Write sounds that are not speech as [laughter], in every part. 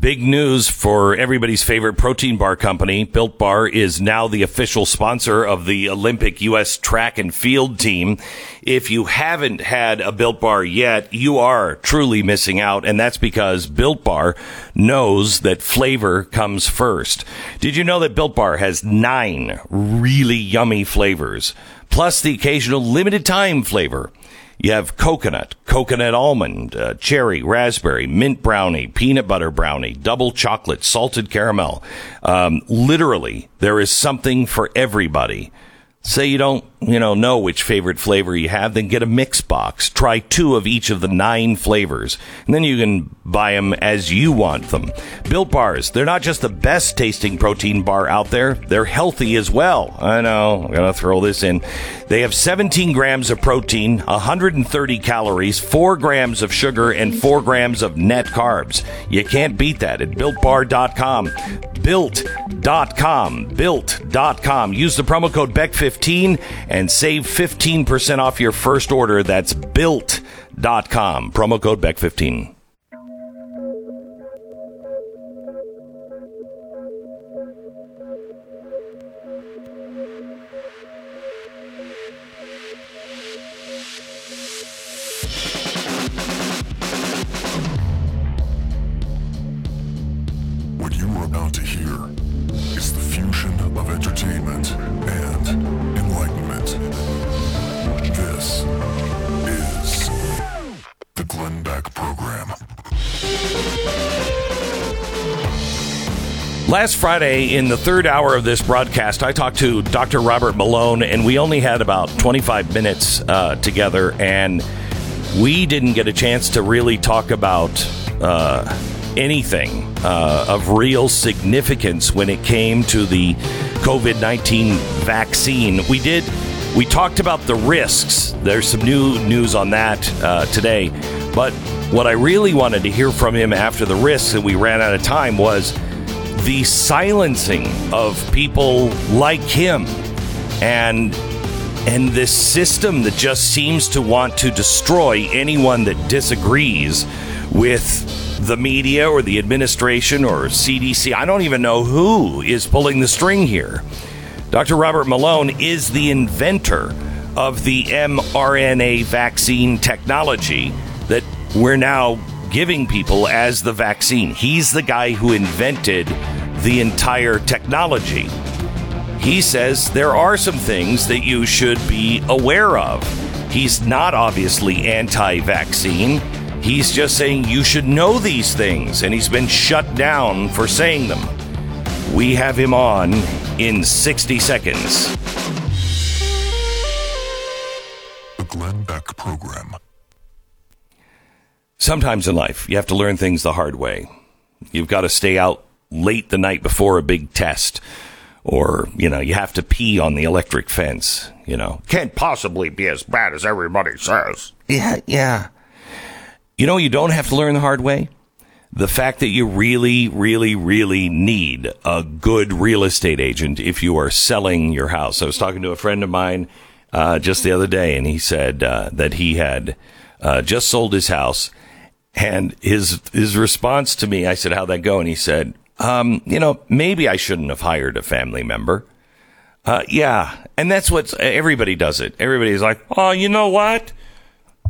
Big news for everybody's favorite protein bar company. Built Bar is now the official sponsor of the Olympic U.S. track and field team. If you haven't had a Built Bar yet, you are truly missing out. And that's because Built Bar knows that flavor comes first. Did you know that Built Bar has nine really yummy flavors, plus the occasional limited time flavor? You have coconut, coconut almond, uh, cherry, raspberry, mint brownie, peanut butter brownie, double chocolate, salted caramel. Um, literally, there is something for everybody. Say you don't, you know, know which favorite flavor you have, then get a mix box. Try two of each of the nine flavors, and then you can buy them as you want them. Built bars, they're not just the best tasting protein bar out there, they're healthy as well. I know, I'm gonna throw this in. They have 17 grams of protein, 130 calories, 4 grams of sugar, and 4 grams of net carbs. You can't beat that at builtbar.com. Built.com. Built.com. Use the promo code BECK15 and save 15% off your first order. That's built.com. Promo code BECK15. Last Friday, in the third hour of this broadcast, I talked to Dr. Robert Malone, and we only had about 25 minutes uh, together, and we didn't get a chance to really talk about uh, anything uh, of real significance when it came to the COVID 19 vaccine. We did. We talked about the risks. There's some new news on that uh, today. But what I really wanted to hear from him after the risks, and we ran out of time, was the silencing of people like him and and this system that just seems to want to destroy anyone that disagrees with the media or the administration or CDC. I don't even know who is pulling the string here. Dr. Robert Malone is the inventor of the mRNA vaccine technology that we're now giving people as the vaccine. He's the guy who invented the entire technology. He says there are some things that you should be aware of. He's not obviously anti vaccine. He's just saying you should know these things, and he's been shut down for saying them. We have him on in 60 seconds. The Glenn Beck Program. Sometimes in life, you have to learn things the hard way. You've got to stay out late the night before a big test. Or, you know, you have to pee on the electric fence, you know. Can't possibly be as bad as everybody says. Yeah, yeah. You know, you don't have to learn the hard way. The fact that you really, really, really need a good real estate agent if you are selling your house. I was talking to a friend of mine uh, just the other day, and he said uh, that he had uh, just sold his house, and his his response to me, I said, "How'd that go?" And he said, um, "You know, maybe I shouldn't have hired a family member." Uh, yeah, and that's what everybody does. It everybody's like, "Oh, you know what?"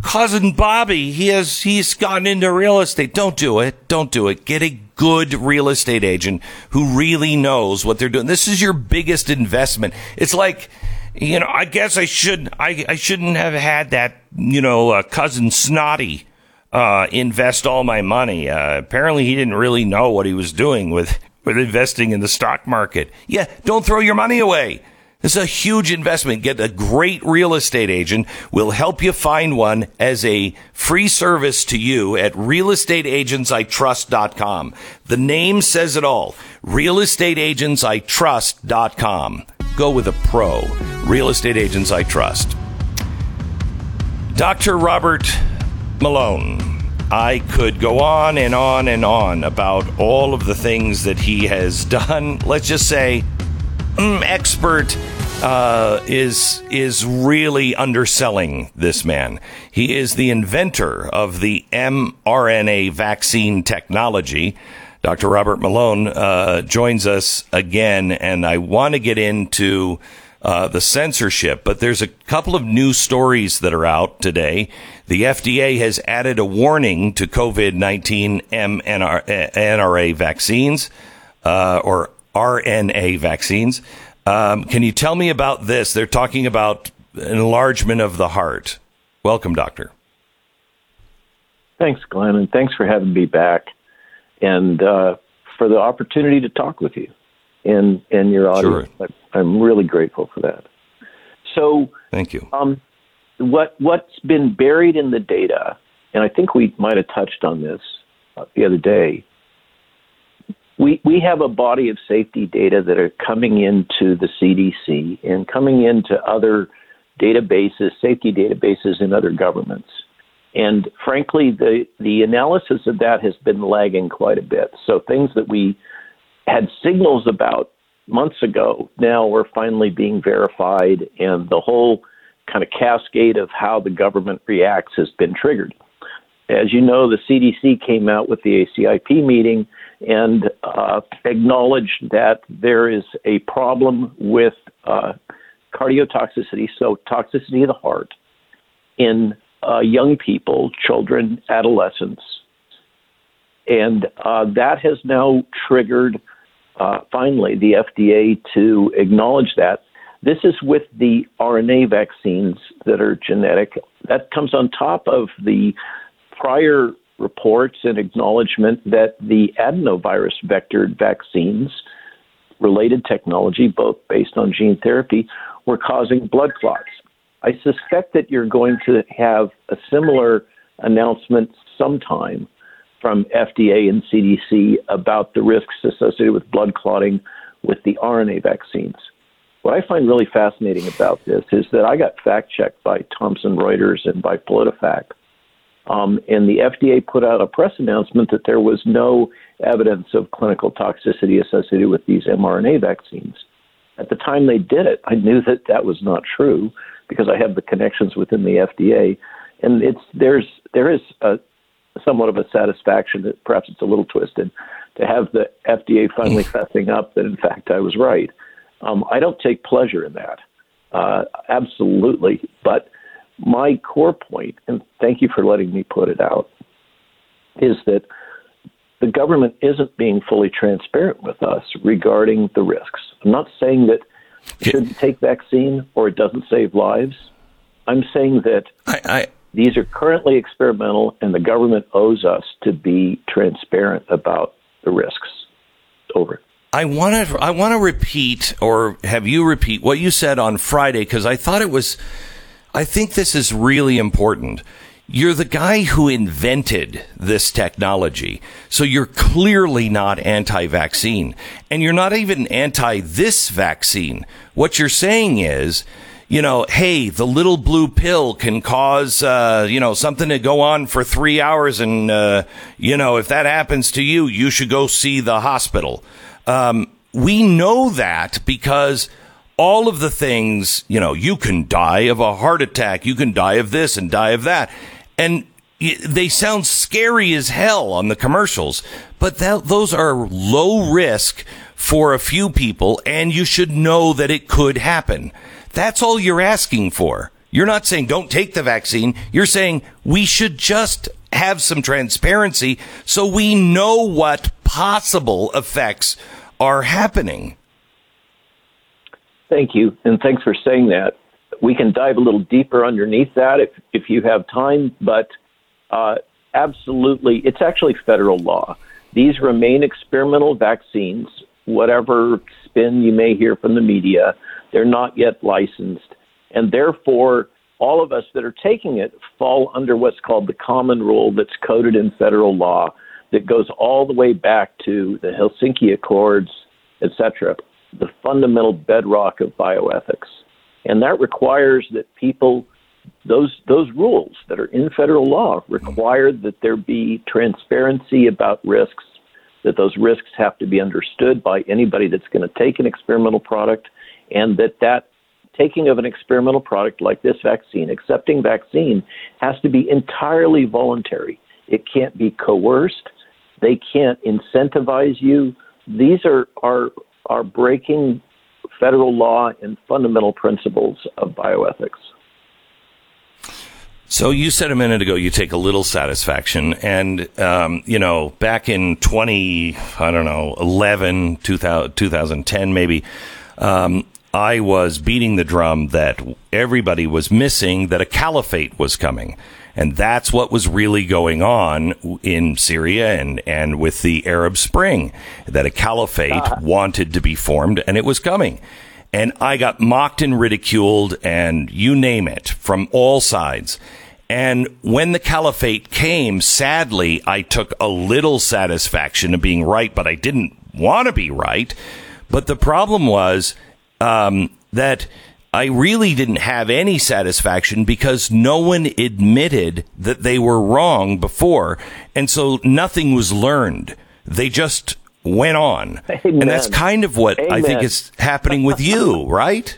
cousin Bobby, he has he's gotten into real estate. Don't do it. Don't do it. Get a good real estate agent who really knows what they're doing. This is your biggest investment. It's like, you know, I guess I should I I shouldn't have had that, you know, uh, cousin Snotty uh, invest all my money. Uh, apparently he didn't really know what he was doing with with investing in the stock market. Yeah, don't throw your money away. This is a huge investment. Get a great real estate agent. We'll help you find one as a free service to you at realestateagentsitrust.com. The name says it all. Realestateagentsitrust.com. Go with a pro. Real Estate Agents I Trust. Dr. Robert Malone. I could go on and on and on about all of the things that he has [laughs] done. Let's just say mm, expert uh, is is really underselling this man. He is the inventor of the mRNA vaccine technology. Dr. Robert Malone uh, joins us again, and I want to get into uh, the censorship, but there's a couple of new stories that are out today. The FDA has added a warning to COVID 19 mRNA vaccines uh, or RNA vaccines. Um, can you tell me about this? They're talking about enlargement of the heart. Welcome, Doctor. Thanks, Glenn, and thanks for having me back and uh, for the opportunity to talk with you and, and your audience. Sure. I'm really grateful for that. So, thank you. Um, what what's been buried in the data, and I think we might have touched on this uh, the other day. We we have a body of safety data that are coming into the CDC and coming into other databases, safety databases in other governments. And frankly, the, the analysis of that has been lagging quite a bit. So things that we had signals about months ago now are finally being verified, and the whole kind of cascade of how the government reacts has been triggered. As you know, the CDC came out with the ACIP meeting and uh, acknowledged that there is a problem with uh, cardiotoxicity, so toxicity of the heart, in uh, young people, children, adolescents. And uh, that has now triggered, uh, finally, the FDA to acknowledge that. This is with the RNA vaccines that are genetic. That comes on top of the prior reports and acknowledgement that the adenovirus vectored vaccines, related technology, both based on gene therapy, were causing blood clots. I suspect that you're going to have a similar announcement sometime from FDA and CDC about the risks associated with blood clotting with the RNA vaccines. What I find really fascinating about this is that I got fact checked by Thomson Reuters and by PolitiFact. Um, and the FDA put out a press announcement that there was no evidence of clinical toxicity associated with these mRNA vaccines. At the time they did it, I knew that that was not true because I have the connections within the FDA, and it's there's there is a somewhat of a satisfaction that perhaps it's a little twisted to have the FDA finally [laughs] fessing up that in fact I was right. Um, I don't take pleasure in that, uh, absolutely. But my core point, and thank you for letting me put it out, is that the government isn't being fully transparent with us regarding the risks. I'm not saying that you shouldn't take vaccine or it doesn't save lives. I'm saying that I, I, these are currently experimental, and the government owes us to be transparent about the risks. Over. I want to I want to repeat or have you repeat what you said on Friday because I thought it was I think this is really important. You're the guy who invented this technology. So you're clearly not anti vaccine. And you're not even anti this vaccine. What you're saying is, you know, hey, the little blue pill can cause, uh, you know, something to go on for three hours. And, uh, you know, if that happens to you, you should go see the hospital. Um, we know that because all of the things, you know, you can die of a heart attack, you can die of this and die of that and they sound scary as hell on the commercials, but that, those are low risk for a few people, and you should know that it could happen. That's all you're asking for. You're not saying don't take the vaccine. You're saying we should just have some transparency so we know what possible effects are happening. Thank you, and thanks for saying that we can dive a little deeper underneath that if if you have time. But uh, absolutely, it's actually federal law. These remain experimental vaccines. Whatever spin you may hear from the media, they're not yet licensed, and therefore all of us that are taking it fall under what's called the common rule that's coded in federal law that goes all the way back to the Helsinki Accords, etc., the fundamental bedrock of bioethics. And that requires that people, those, those rules that are in federal law require that there be transparency about risks, that those risks have to be understood by anybody that's going to take an experimental product, and that that taking of an experimental product like this vaccine, accepting vaccine, has to be entirely voluntary. It can't be coerced. They can't incentivize you. These are are are breaking federal law and fundamental principles of bioethics. So you said a minute ago you take a little satisfaction, and um, you know back in twenty I don't know 11, 2000, 2010 maybe. Um, I was beating the drum that everybody was missing that a caliphate was coming. And that's what was really going on in Syria and, and with the Arab Spring, that a caliphate uh wanted to be formed and it was coming. And I got mocked and ridiculed and you name it from all sides. And when the caliphate came, sadly, I took a little satisfaction of being right, but I didn't want to be right. But the problem was um, that I really didn't have any satisfaction because no one admitted that they were wrong before. And so nothing was learned. They just went on. Amen. And that's kind of what Amen. I think is happening with you, [laughs] right?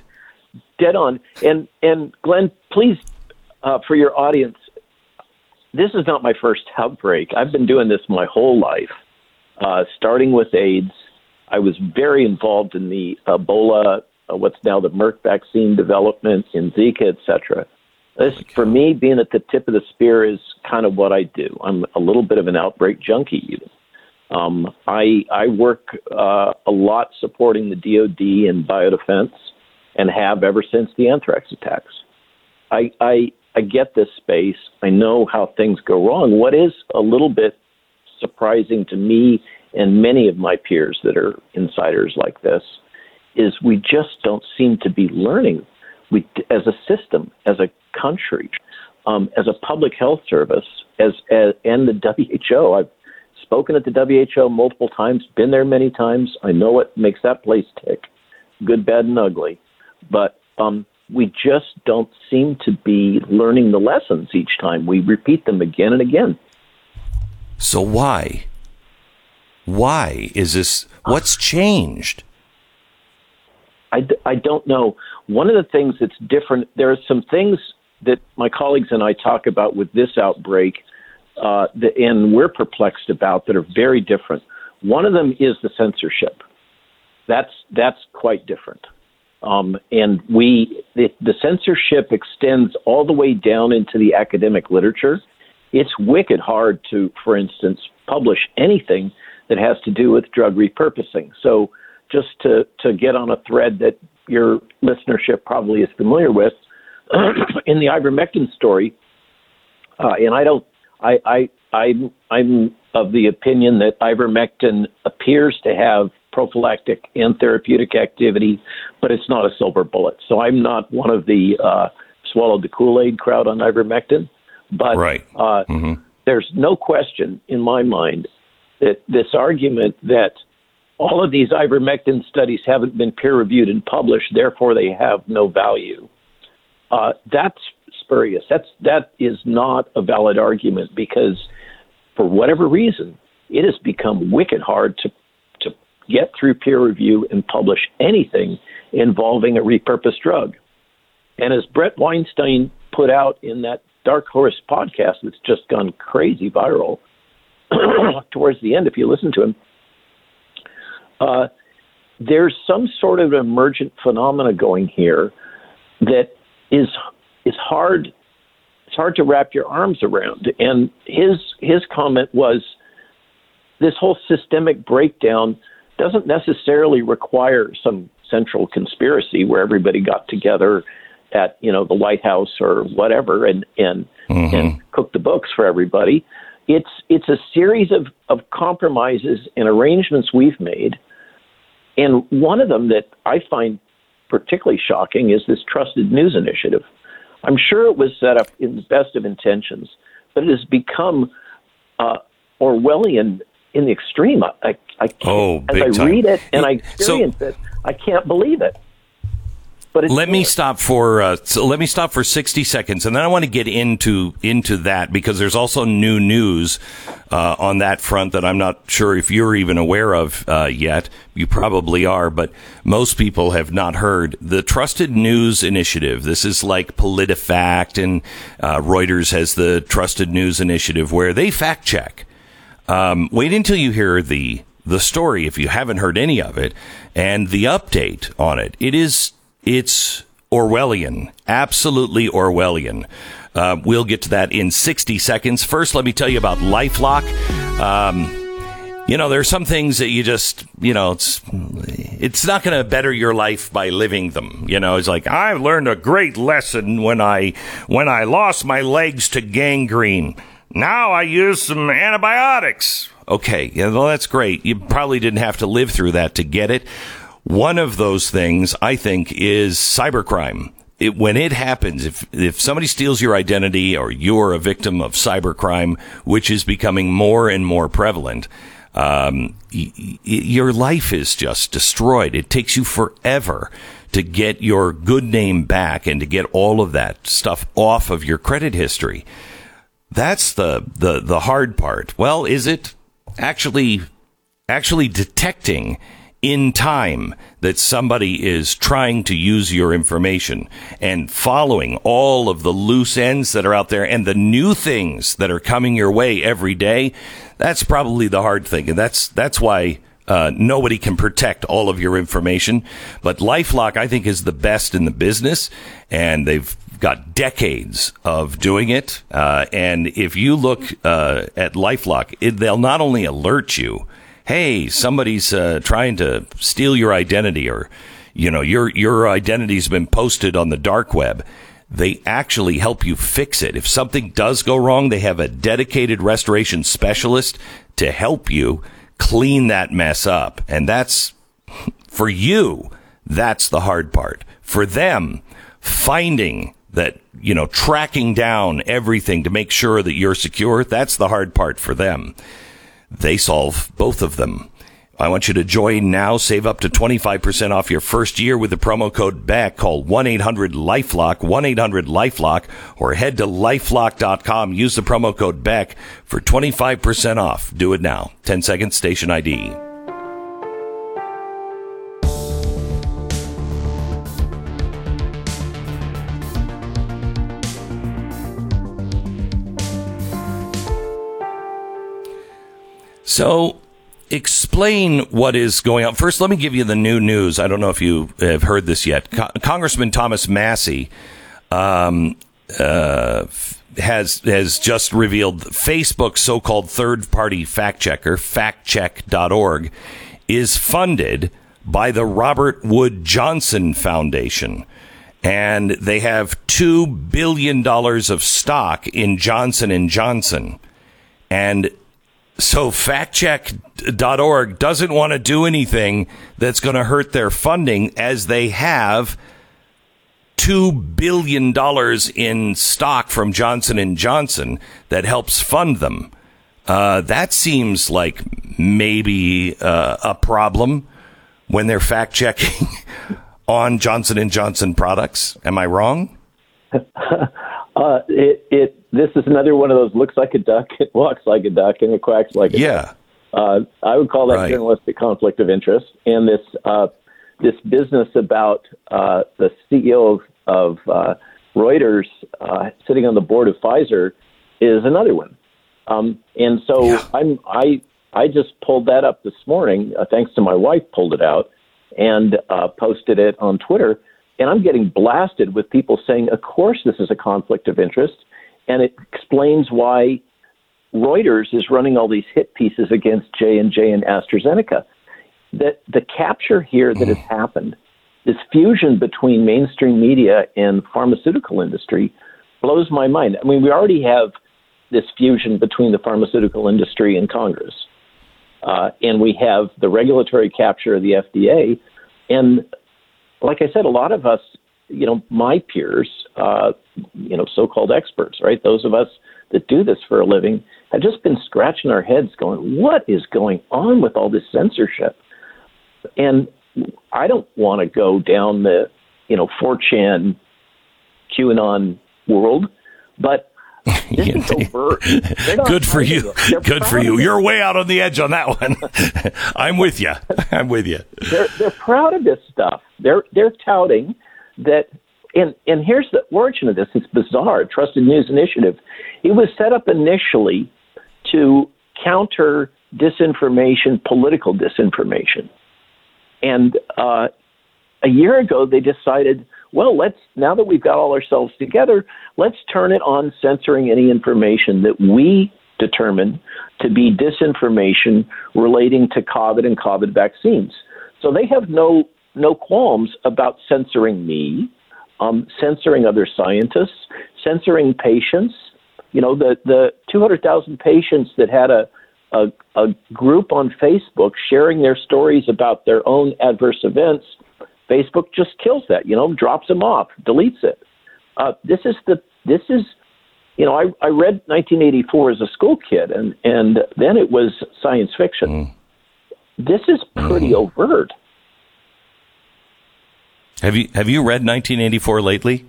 Dead on. And and Glenn, please, uh, for your audience, this is not my first outbreak. I've been doing this my whole life, uh, starting with AIDS. I was very involved in the Ebola what's now the Merck vaccine development in Zika, et cetera. This, for me, being at the tip of the spear is kind of what I do. I'm a little bit of an outbreak junkie, even. Um, I I work uh, a lot supporting the DoD and biodefense, and have ever since the anthrax attacks. I I I get this space. I know how things go wrong. What is a little bit surprising to me and many of my peers that are insiders like this is we just don't seem to be learning. We, as a system, as a country, um, as a public health service, as, as and the WHO. I've spoken at the WHO multiple times, been there many times. I know what makes that place tick, good, bad, and ugly. But um, we just don't seem to be learning the lessons each time. We repeat them again and again. So why? Why is this? What's changed? I, I don't know. One of the things that's different, there are some things that my colleagues and I talk about with this outbreak, uh, that, and we're perplexed about that are very different. One of them is the censorship. That's that's quite different. Um, and we the, the censorship extends all the way down into the academic literature. It's wicked hard to, for instance, publish anything that has to do with drug repurposing. So just to, to get on a thread that your listenership probably is familiar with, [clears throat] in the ivermectin story, uh, and I don't, I, I, I'm, I'm of the opinion that ivermectin appears to have prophylactic and therapeutic activity, but it's not a silver bullet. So I'm not one of the uh, swallowed the Kool Aid crowd on ivermectin, but right. uh, mm-hmm. there's no question in my mind that this argument that all of these ivermectin studies haven't been peer reviewed and published, therefore they have no value. Uh, that's spurious. That's that is not a valid argument because, for whatever reason, it has become wicked hard to to get through peer review and publish anything involving a repurposed drug. And as Bret Weinstein put out in that Dark Horse podcast that's just gone crazy viral [clears throat] towards the end, if you listen to him, uh, there's some sort of emergent phenomena going here that is is hard it's hard to wrap your arms around. And his his comment was this whole systemic breakdown doesn't necessarily require some central conspiracy where everybody got together at you know the White House or whatever and and mm-hmm. and cooked the books for everybody. It's it's a series of, of compromises and arrangements we've made and one of them that I find particularly shocking is this trusted news initiative. I'm sure it was set up in the best of intentions, but it has become uh, Orwellian in the extreme. I, I, I oh, as I time. read it and I experience so, it, I can't believe it. But let me stop for uh, so let me stop for sixty seconds, and then I want to get into into that because there's also new news uh, on that front that I'm not sure if you're even aware of uh, yet. You probably are, but most people have not heard the Trusted News Initiative. This is like PolitiFact, and uh, Reuters has the Trusted News Initiative, where they fact check. Um, wait until you hear the the story if you haven't heard any of it and the update on it. It is it's Orwellian, absolutely Orwellian. Uh, we'll get to that in 60 seconds. First, let me tell you about LifeLock. Um, you know, there are some things that you just, you know, it's it's not going to better your life by living them. You know, it's like I learned a great lesson when I when I lost my legs to gangrene. Now I use some antibiotics. Okay, yeah, well, that's great. You probably didn't have to live through that to get it. One of those things, I think, is cybercrime. It, when it happens, if if somebody steals your identity or you're a victim of cybercrime, which is becoming more and more prevalent, um, y- y- your life is just destroyed. It takes you forever to get your good name back and to get all of that stuff off of your credit history. That's the, the, the hard part. Well, is it actually, actually detecting in time that somebody is trying to use your information and following all of the loose ends that are out there and the new things that are coming your way every day. That's probably the hard thing. And that's, that's why uh, nobody can protect all of your information. But Lifelock, I think, is the best in the business, and they've got decades of doing it. Uh, and if you look uh, at LifeLock, it, they'll not only alert you, hey, somebody's uh, trying to steal your identity, or you know your your identity's been posted on the dark web. They actually help you fix it. If something does go wrong, they have a dedicated restoration specialist to help you clean that mess up. And that's for you. That's the hard part. For them, finding that, you know, tracking down everything to make sure that you're secure, that's the hard part for them. They solve both of them. I want you to join now. Save up to 25% off your first year with the promo code BECK. Call 1-800-LIFELOCK, 1-800-LIFELOCK, or head to lifelock.com. Use the promo code BECK for 25% off. Do it now. 10 seconds, station ID. So, explain what is going on. First, let me give you the new news. I don't know if you have heard this yet. Co- Congressman Thomas Massie um, uh, has has just revealed Facebook's so-called third-party fact checker, factcheck.org, is funded by the Robert Wood Johnson Foundation. And they have two billion dollars of stock in Johnson Johnson. And so factcheck.org doesn't want to do anything that's going to hurt their funding as they have $2 billion in stock from Johnson Johnson that helps fund them. Uh, that seems like maybe uh, a problem when they're fact checking [laughs] on Johnson Johnson products. Am I wrong? [laughs] Uh, it, it this is another one of those looks like a duck, [laughs] it walks like a duck, and it quacks like a yeah. duck. Uh, I would call that right. journalistic conflict of interest. And this uh, this business about uh, the CEO of, of uh, Reuters uh, sitting on the board of Pfizer is another one. Um, and so Yeah. I'm I I just pulled that up this morning, uh, thanks to my wife, pulled it out and uh, posted it on Twitter. And I'm getting blasted with people saying, "Of course, this is a conflict of interest," and it explains why Reuters is running all these hit pieces against J and J and AstraZeneca. That the capture here that has happened, this fusion between mainstream media and pharmaceutical industry, blows my mind. I mean, we already have this fusion between the pharmaceutical industry and Congress, uh, and we have the regulatory capture of the FDA, and like I said, a lot of us, you know, my peers, uh, you know, so-called experts, right? Those of us that do this for a living have just been scratching our heads, going, "What is going on with all this censorship?" And I don't want to go down the, you know, 4chan, QAnon world, but this is overt. Good for you. Good for you. You're way out on the edge on that one. [laughs] I'm with you. I'm with you. they're they're proud of this stuff. They're they're touting that and and here's the origin of this. It's bizarre. Trusted News Initiative. It was set up initially to counter disinformation, political disinformation. And uh, a year ago, they decided, well, let's now that we've got all ourselves together, let's turn it on censoring any information that we determine to be disinformation relating to COVID and COVID vaccines. So they have no no qualms about censoring me, um, censoring other scientists, censoring patients. You know, the the 200,000 patients that had a, a a group on Facebook sharing their stories about their own adverse events. Facebook just kills that. You know, drops them off, deletes it. Uh, this is the this is you know, I, I read 1984 as a school kid, and, and then it was science fiction. Mm. This is pretty mm. overt. Have you have you read 1984 lately?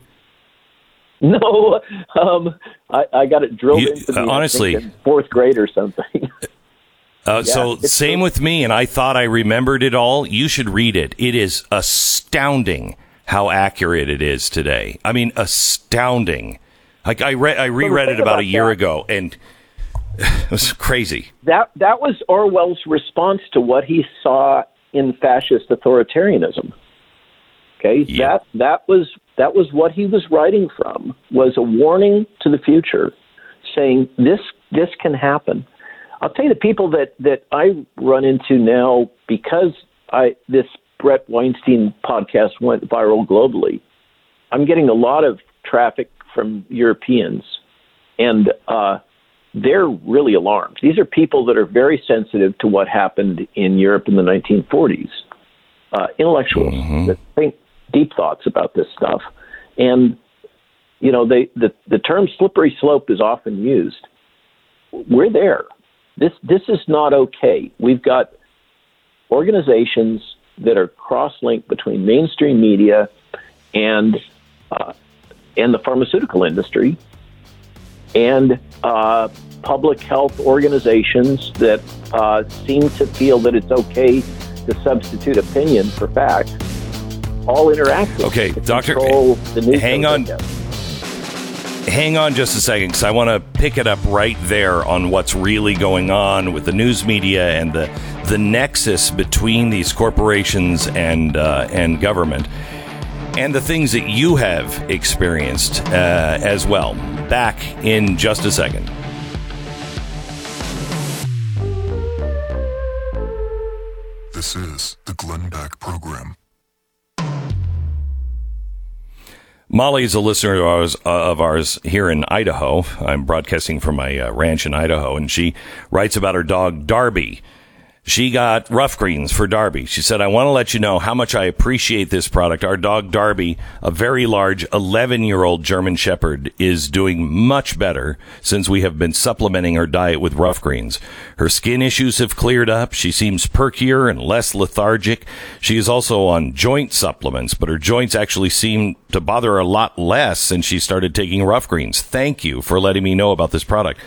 No, [laughs] um, I, I got it drilled you, into me. Honestly, in fourth grade or something. [laughs] Uh, yeah, so same true. with me, and I thought I remembered it all. You should read it. It is astounding how accurate it is today. I mean, astounding. Like I read, I reread it about, about a year that. ago, and [laughs] it was crazy. That that was Orwell's response to what he saw in fascist authoritarianism. Okay, that that was that was what he was writing from was a warning to the future, saying this this can happen. I'll tell you the people that that I run into now because I this Bret Weinstein podcast went viral globally. I'm getting a lot of traffic from Europeans, and uh, they're really alarmed. These are people that are very sensitive to what happened in Europe in the 1940s. Uh, intellectuals mm-hmm. that think deep thoughts about this stuff. And, you know, they, the, the term slippery slope is often used. We're there. This, this is not okay. We've got organizations that are cross linked between mainstream media and, uh, and the pharmaceutical industry and uh, public health organizations that uh, seem to feel that it's okay to substitute opinion for fact all interact. Okay, Doctor, hang on. Hang on just a second, because I want to pick it up right there on what's really going on with the news media and the the nexus between these corporations and uh, and government, and the things that you have experienced uh, as well. Back in just a second. This is the Glenn Beck Program. Molly is a listener of ours, uh, of ours, here in Idaho. I'm broadcasting from my uh, ranch in Idaho, and she writes about her dog Darby. She got rough greens for Darby. She said, I want to let you know how much I appreciate this product. Our dog Darby, a very large 11 year old German Shepherd, is doing much better since we have been supplementing her diet with rough greens. Her skin issues have cleared up. She seems perkier and less lethargic. She is also on joint supplements, but her joints actually seem to bother her a lot less since she started taking rough greens. Thank you for letting me know about this product.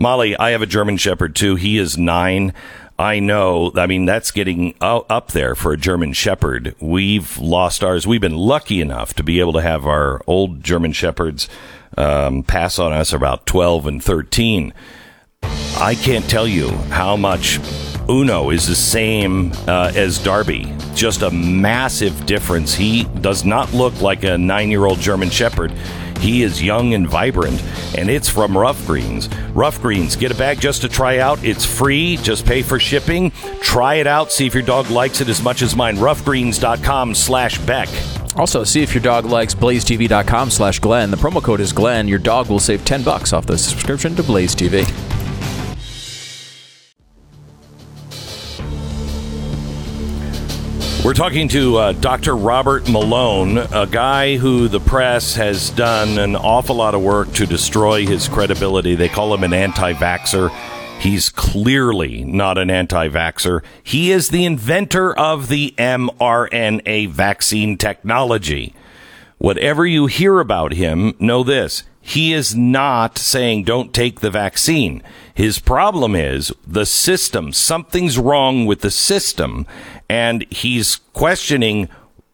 Molly, I have a German Shepherd too. He is nine. I know. I mean, that's getting up there for a German Shepherd. We've lost ours. We've been lucky enough to be able to have our old German Shepherds um, pass on us about 12 and 13. I can't tell you how much Uno is the same uh, as Darby. Just a massive difference. He does not look like a nine year old German Shepherd. He is young and vibrant, and it's from Rough Greens. Rough Greens, get a bag just to try out. It's free, just pay for shipping. Try it out, see if your dog likes it as much as mine. Roughgreens.com slash Beck. Also, see if your dog likes blazetv.com slash Glenn. The promo code is Glenn. Your dog will save 10 bucks off the subscription to Blaze TV. We're talking to uh, Dr. Robert Malone, a guy who the press has done an awful lot of work to destroy his credibility. They call him an anti vaxxer. He's clearly not an anti vaxxer. He is the inventor of the mRNA vaccine technology. Whatever you hear about him, know this. He is not saying don't take the vaccine. His problem is the system. Something's wrong with the system. And he's questioning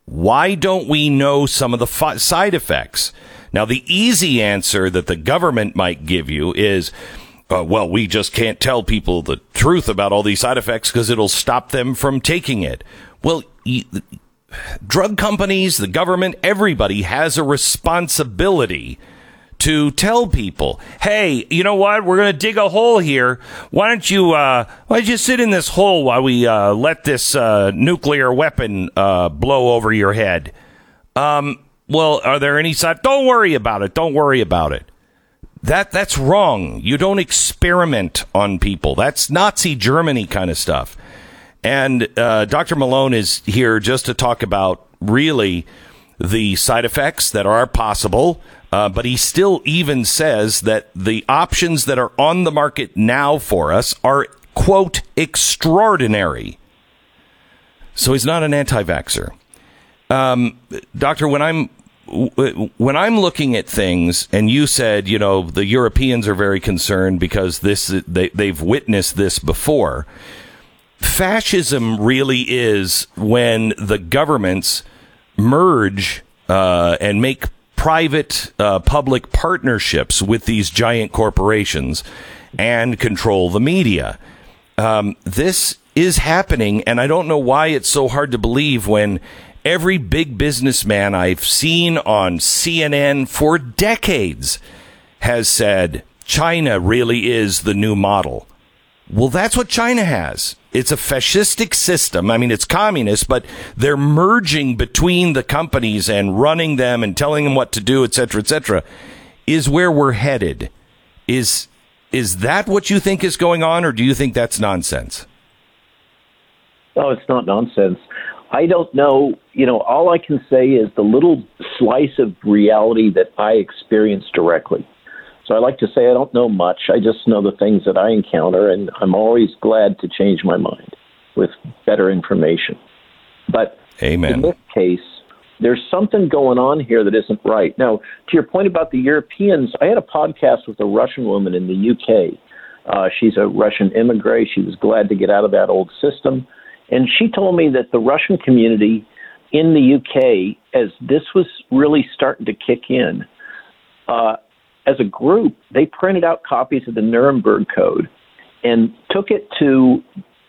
why don't we know some of the side effects? Now, the easy answer that the government might give you is uh, well, we just can't tell people the truth about all these side effects because it'll stop them from taking it. Well, drug companies, the government, everybody has a responsibility to tell people, hey, you know what? We're going to dig a hole here. Why don't you, uh, why don't you sit in this hole while we uh, let this uh, nuclear weapon uh, blow over your head? Um, well, are there any side? Don't worry about it. Don't worry about it. That that's wrong. You don't experiment on people. That's Nazi Germany kind of stuff. And uh, Dr. Malone is here just to talk about really the side effects that are possible. Uh, but he still even says that the options that are on the market now for us are, quote, extraordinary. So he's not an anti vaxxer. Um, doctor, when I'm when I'm looking at things, and you said, you know, the Europeans are very concerned because this they, they've witnessed this before. Fascism really is when the governments merge uh, and make private uh, public partnerships with these giant corporations and control the media. Um, this is happening, and I don't know why it's so hard to believe when every big businessman I've seen on CNN for decades has said China really is the new model. Well, that's what China has. It's a fascistic system. I mean, it's communist, but they're merging between the companies and running them and telling them what to do, et cetera, et cetera, is where we're headed. Is, is that what you think is going on, or do you think that's nonsense? No, it's not nonsense. I don't know. You know, all I can say is the little slice of reality that I experience directly. So I like to say I don't know much. I just know the things that I encounter, and I'm always glad to change my mind with better information. But Amen. in this case, there's something going on here that isn't right. Now, to your point about the Europeans, I had a podcast with a Russian woman in the UK. Uh, she's a Russian immigrant. She was glad to get out of that old system. And she told me that the Russian community in the UK, as this was really starting to kick in, uh, as a group, they printed out copies of the Nuremberg Code and took it to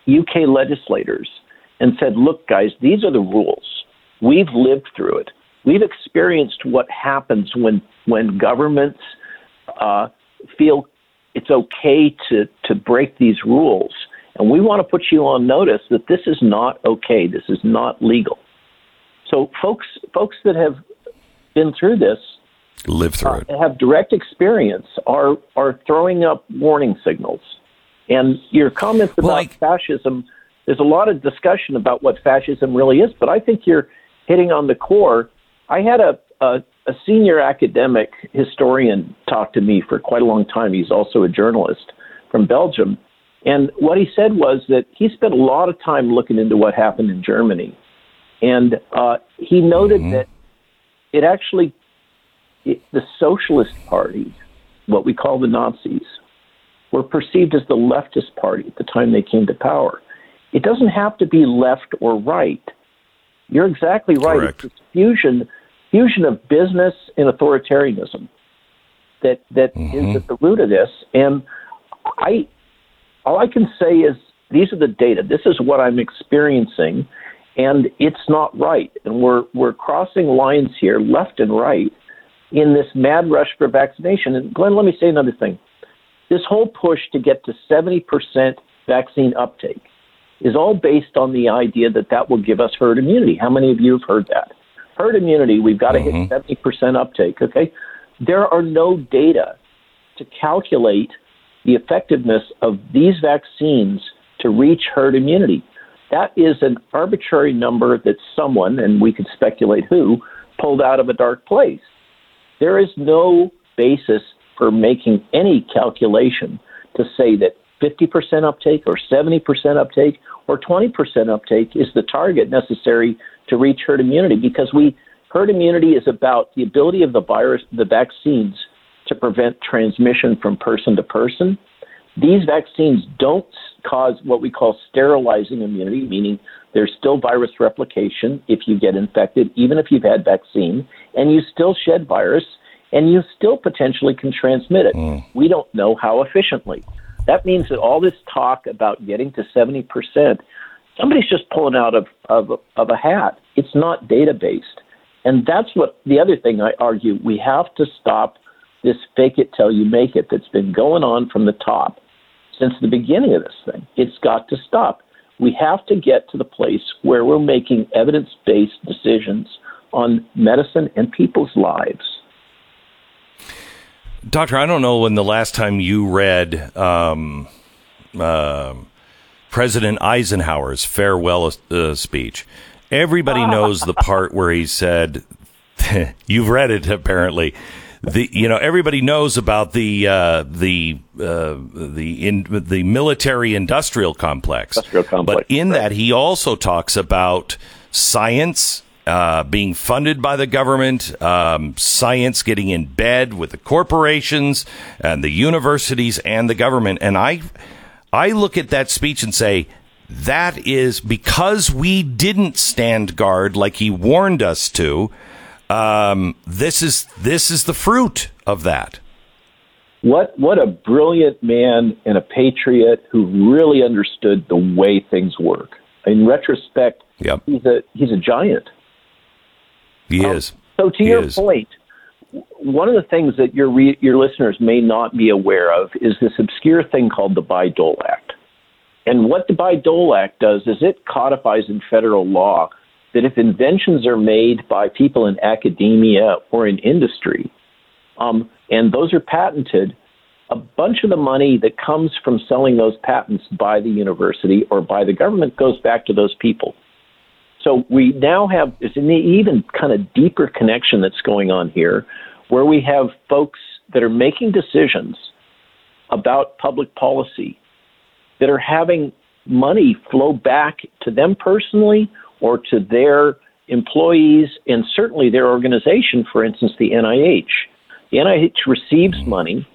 UK legislators and said, look, guys, these are the rules. We've lived through it. We've experienced what happens when, when governments uh, feel it's okay to, to break these rules. And we want to put you on notice that this is not okay. This is not legal. So, folks, folks that have been through this live through uh, it, have direct experience, are are throwing up warning signals. And your comments about well, I, fascism, there's a lot of discussion about what fascism really is, but I think you're hitting on the core. I had a, a, a senior academic historian talk to me for quite a long time. He's also a journalist from Belgium. And what he said was that he spent a lot of time looking into what happened in Germany. And uh, he noted mm-hmm. that it actually the Socialist Party, what we call the Nazis, were perceived as the leftist party at the time they came to power. It doesn't have to be left or right. You're exactly right. Correct. It's fusion fusion of business and authoritarianism that that mm-hmm. is at the root of this. And I all I can say is these are the data. This is what I'm experiencing and it's not right. And we're we're crossing lines here left and right in this mad rush for vaccination. And Glenn, let me say another thing. This whole push to get to 70% vaccine uptake is all based on the idea that that will give us herd immunity. How many of you have heard that? Herd immunity, we've got to mm-hmm. hit 70% uptake, okay? There are no data to calculate the effectiveness of these vaccines to reach herd immunity. That is an arbitrary number that someone, and we could speculate who, pulled out of a dark place. There is no basis for making any calculation to say that 50% uptake or 70% uptake or 20% uptake is the target necessary to reach herd immunity because we herd immunity is about the ability of the virus the vaccines to prevent transmission from person to person. These vaccines don't cause what we call sterilizing immunity meaning there's still virus replication if you get infected even if you've had vaccine and you still shed virus and you still potentially can transmit it. Mm. We don't know how efficiently. That means that all this talk about getting to 70%, somebody's just pulling out of, of, of a hat. It's not data based. And that's what the other thing I argue we have to stop this fake it till you make it that's been going on from the top since the beginning of this thing. It's got to stop. We have to get to the place where we're making evidence based decisions on medicine and people's lives. Doctor, I don't know when the last time you read um, uh, President Eisenhower's farewell uh, speech. Everybody [laughs] knows the part where he said, [laughs] "You've read it apparently." The you know everybody knows about the uh, the uh, the in, the military industrial complex. Industrial complex. But in right. that, he also talks about science uh, being funded by the government, um, science getting in bed with the corporations and the universities and the government. And I, I look at that speech and say, that is because we didn't stand guard like he warned us to. Um, this is this is the fruit of that. What what a brilliant man and a patriot who really understood the way things work. In retrospect, yep. he's a he's a giant. He um, is. So to he your is. point, one of the things that your re- your listeners may not be aware of is this obscure thing called the Bayh-Dole Act. And what the Bayh-Dole Act does is it codifies in federal law that if inventions are made by people in academia or in industry, um, and those are patented, a bunch of the money that comes from selling those patents by the university or by the government goes back to those people. So we now have there's an even kind of deeper connection that's going on here, where we have folks that are making decisions about public policy that are having money flow back to them personally or to their employees and certainly their organization, for instance, the NIH. The NIH receives money,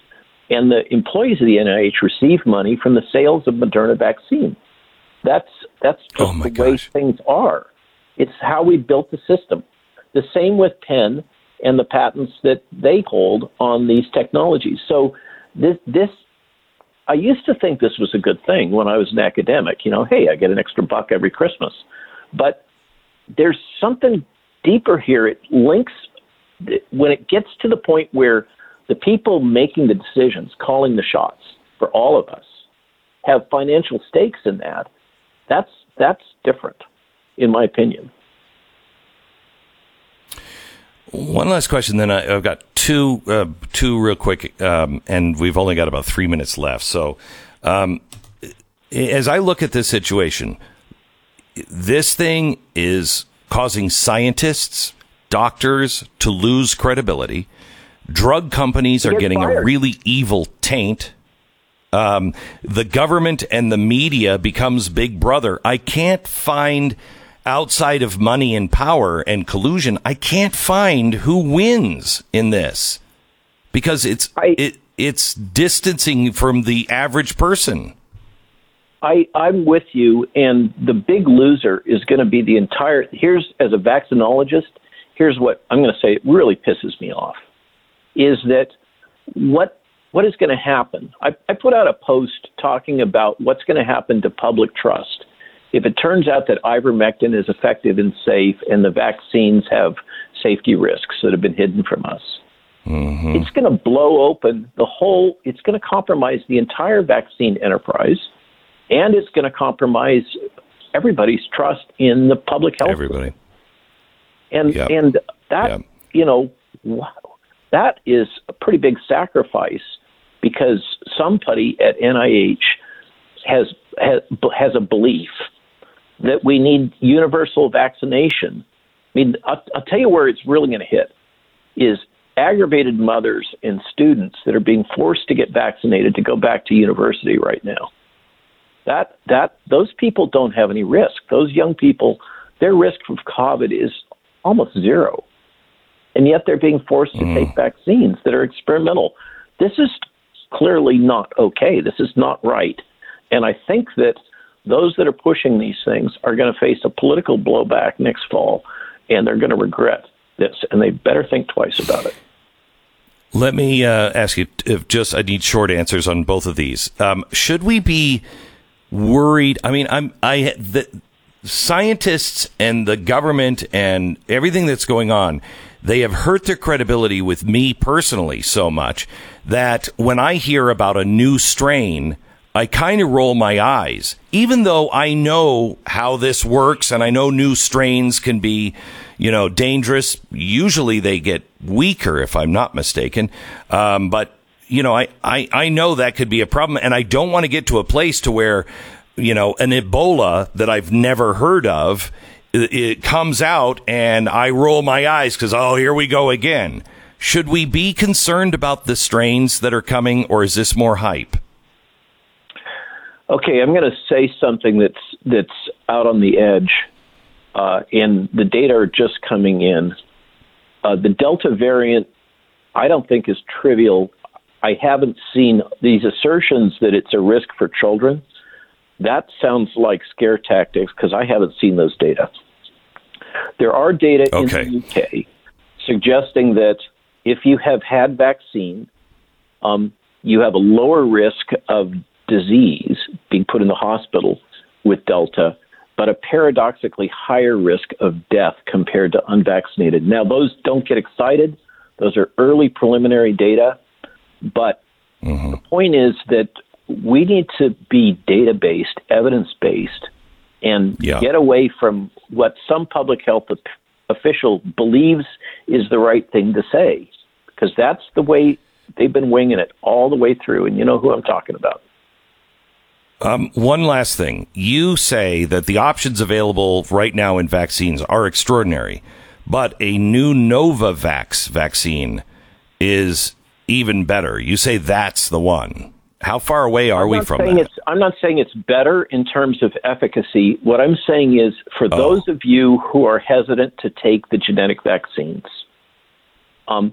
and the employees of the NIH receive money from the sales of Moderna vaccine. That's that's just oh the gosh. way things are. It's how we built the system. The same with Penn and the patents that they hold on these technologies. So this this I used to think this was a good thing when I was an academic. You know, hey, I get an extra buck every Christmas. But there's something deeper here. It links when it gets to the point where the people making the decisions, calling the shots for all of us, have financial stakes in that. That's that's different in my opinion. One last question, then I, have got two, uh, two real quick, um, and we've only got about three minutes left. So, um, as I look at this situation, this thing is causing scientists, doctors to lose credibility. Drug companies are getting fired. a really evil taint um, the government and the media becomes big brother. I can't find outside of money and power and collusion. I can't find who wins in this because it's I, it it's distancing from the average person. I, I'm with you, and the big loser is going to be the entire. Here's as a vaccinologist, here's what I'm going to say. It really pisses me off, is that what what is going to happen? I, I put out a post talking about what's going to happen to public trust if it turns out that ivermectin is effective and safe and the vaccines have safety risks that have been hidden from us. Mm-hmm. It's going to blow open the whole, it's going to compromise the entire vaccine enterprise, and it's going to compromise everybody's trust in the public health. Everybody. And, yep. and that, yep. you know, wow, that is a pretty big sacrifice because somebody at NIH has has, has a belief that we need universal vaccination. I mean, I'll, I'll tell you where it's really going to hit is aggravated mothers and students that are being forced to get vaccinated to go back to university right now. That that those people don't have any risk. Those young people, their risk of COVID is almost zero, and yet they're being forced to mm. take vaccines that are experimental. This is clearly not okay. This is not right. And I think that those that are pushing these things are going to face a political blowback next fall, and they're going to regret this, and they better think twice about it. Let me uh, ask you if just I need short answers on both of these. Um, should we be worried? I mean, I'm I the scientists and the government and everything that's going on. They have hurt their credibility with me personally so much that when I hear about a new strain, I kind of roll my eyes, even though I know how this works and I know new strains can be, you know, dangerous. Usually they get weaker, if I'm not mistaken. Um, but you know, I, I, I know that could be a problem and I don't want to get to a place to where, you know, an Ebola that I've never heard of, it, it comes out and I roll my eyes because, oh, here we go again. Should we be concerned about the strains that are coming, or is this more hype? Okay, I'm going to say something that's that's out on the edge, uh, and the data are just coming in. Uh, the Delta variant, I don't think is trivial. I haven't seen these assertions that it's a risk for children. That sounds like scare tactics because I haven't seen those data. There are data Okay. in the UK suggesting that if you have had vaccine, um, you have a lower risk of disease being put in the hospital with Delta, but a paradoxically higher risk of death compared to unvaccinated. Now, those don't get excited. Those are early preliminary data, but the point is that we need to be data based, evidence based, and Yeah. get away from what some public health op- official believes is the right thing to say, because that's the way they've been winging it all the way through. And you know who I'm talking about. Um, one last thing. You say that the options available right now in vaccines are extraordinary, but a new Novavax vaccine is even better. You say that's the one. How far away are we from that? It's, I'm not saying it's better in terms of efficacy. What I'm saying is for Oh. those of you who are hesitant to take the genetic vaccines, um,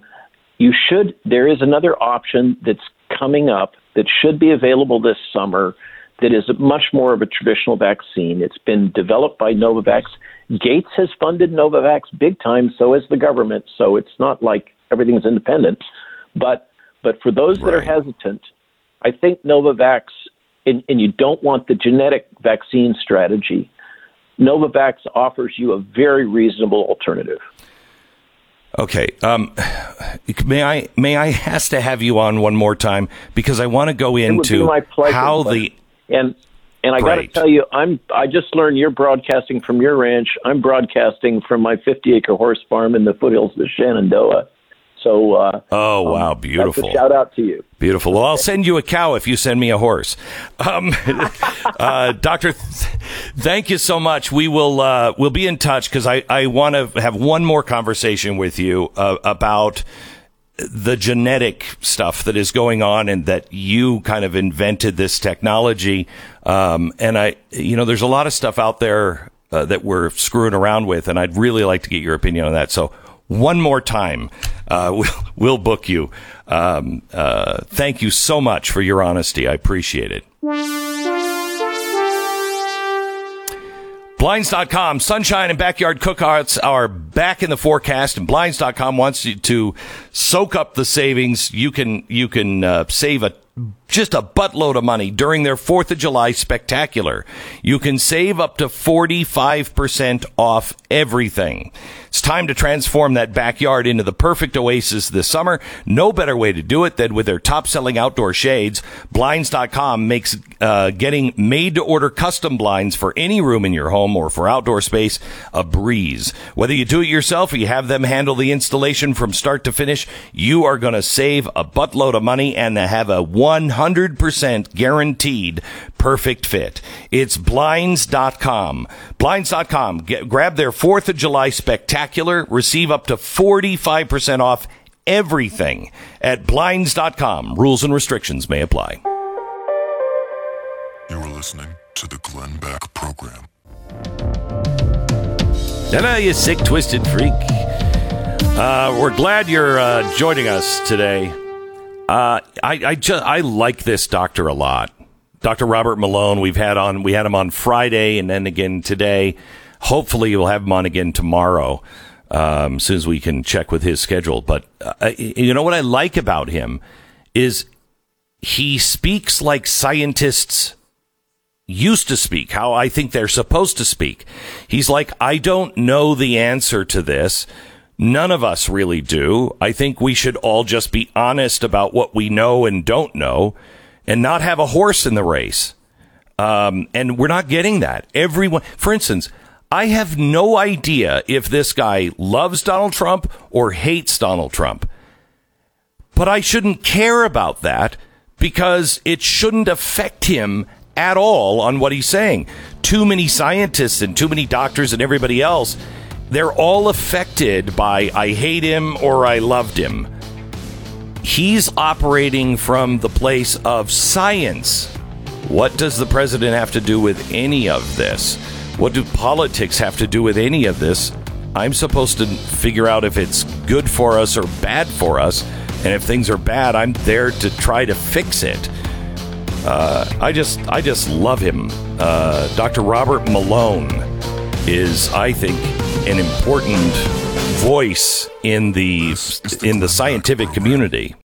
you should. There is another option that's coming up that should be available this summer. That is much more of a traditional vaccine. It's been developed by Novavax. Gates has funded Novavax big time. So has the government. So it's not like everything's independent. But but for those that are hesitant, I think Novavax, and, and you don't want the genetic vaccine strategy. Novavax offers you a very reasonable alternative. Okay. Um, may I may I ask to have you on one more time because I want to go It would be into my pleasure. how the and and I got to tell you, I'm I just learned you're broadcasting from your ranch. I'm broadcasting from my 50 acre horse farm in the foothills of Shenandoah. So uh, oh wow that's beautiful shout out to you. Beautiful. Well, I'll send you a cow if you send me a horse. Um, [laughs] uh, Doctor, th- thank you so much. We will uh, we'll be in touch because I, I want to have one more conversation with you uh, about the genetic stuff that is going on and that you kind of invented this technology. Um, and I, you know, there's a lot of stuff out there uh, that we're screwing around with, and I'd really like to get your opinion on that. So one more time, uh, [laughs] we'll, we'll book you. Um, uh, thank you so much for your honesty. I appreciate it. Blinds.com, sunshine and backyard cookouts are back in the forecast, and Blinds.com wants you to soak up the savings. You can you can uh, save a just a buttload of money during their Fourth of July spectacular. You can save up to forty five percent off everything. It's time to transform that backyard into the perfect oasis this summer. No better way to do it than with their top selling outdoor shades. Blinds.com makes uh, getting made to order custom blinds for any room in your home or for outdoor space a breeze. Whether you do it yourself or you have them handle the installation from start to finish, you are going to save a buttload of money and have a 100% guaranteed perfect fit. It's blinds.com. Blinds.com. Get, grab their 4th of July spectacular. Receive up to 45% off everything at blinds.com. Rules and restrictions may apply. You are listening to the Glenn Beck Program. Hello, you sick, twisted freak. Uh, we're glad you're uh, joining us today. Uh, I I, ju- I like this doctor a lot, Doctor Robert Malone. We've had on we had him on Friday and then again today. Hopefully, we'll have him on again tomorrow. um, as soon as we can check with his schedule. But uh, you know what I like about him is he speaks like scientists used to speak, how I think they're supposed to speak. He's like, I don't know the answer to this. None of us really do. I think we should all just be honest about what we know and don't know and not have a horse in the race. Um, and we're not getting that. Everyone, for instance, I have no idea if this guy loves Donald Trump or hates Donald Trump. But I shouldn't care about that because it shouldn't affect him at all on what he's saying. Too many scientists and too many doctors and everybody else, they're all affected by I hate him or I loved him. He's operating from the place of science. What does the president have to do with any of this? What do politics have to do with any of this? I'm supposed to figure out if it's good for us or bad for us. And if things are bad, I'm there to try to fix it. Uh, I just, I just love him. Uh, Dr. Robert Malone is, I think, an important voice in the in the scientific community.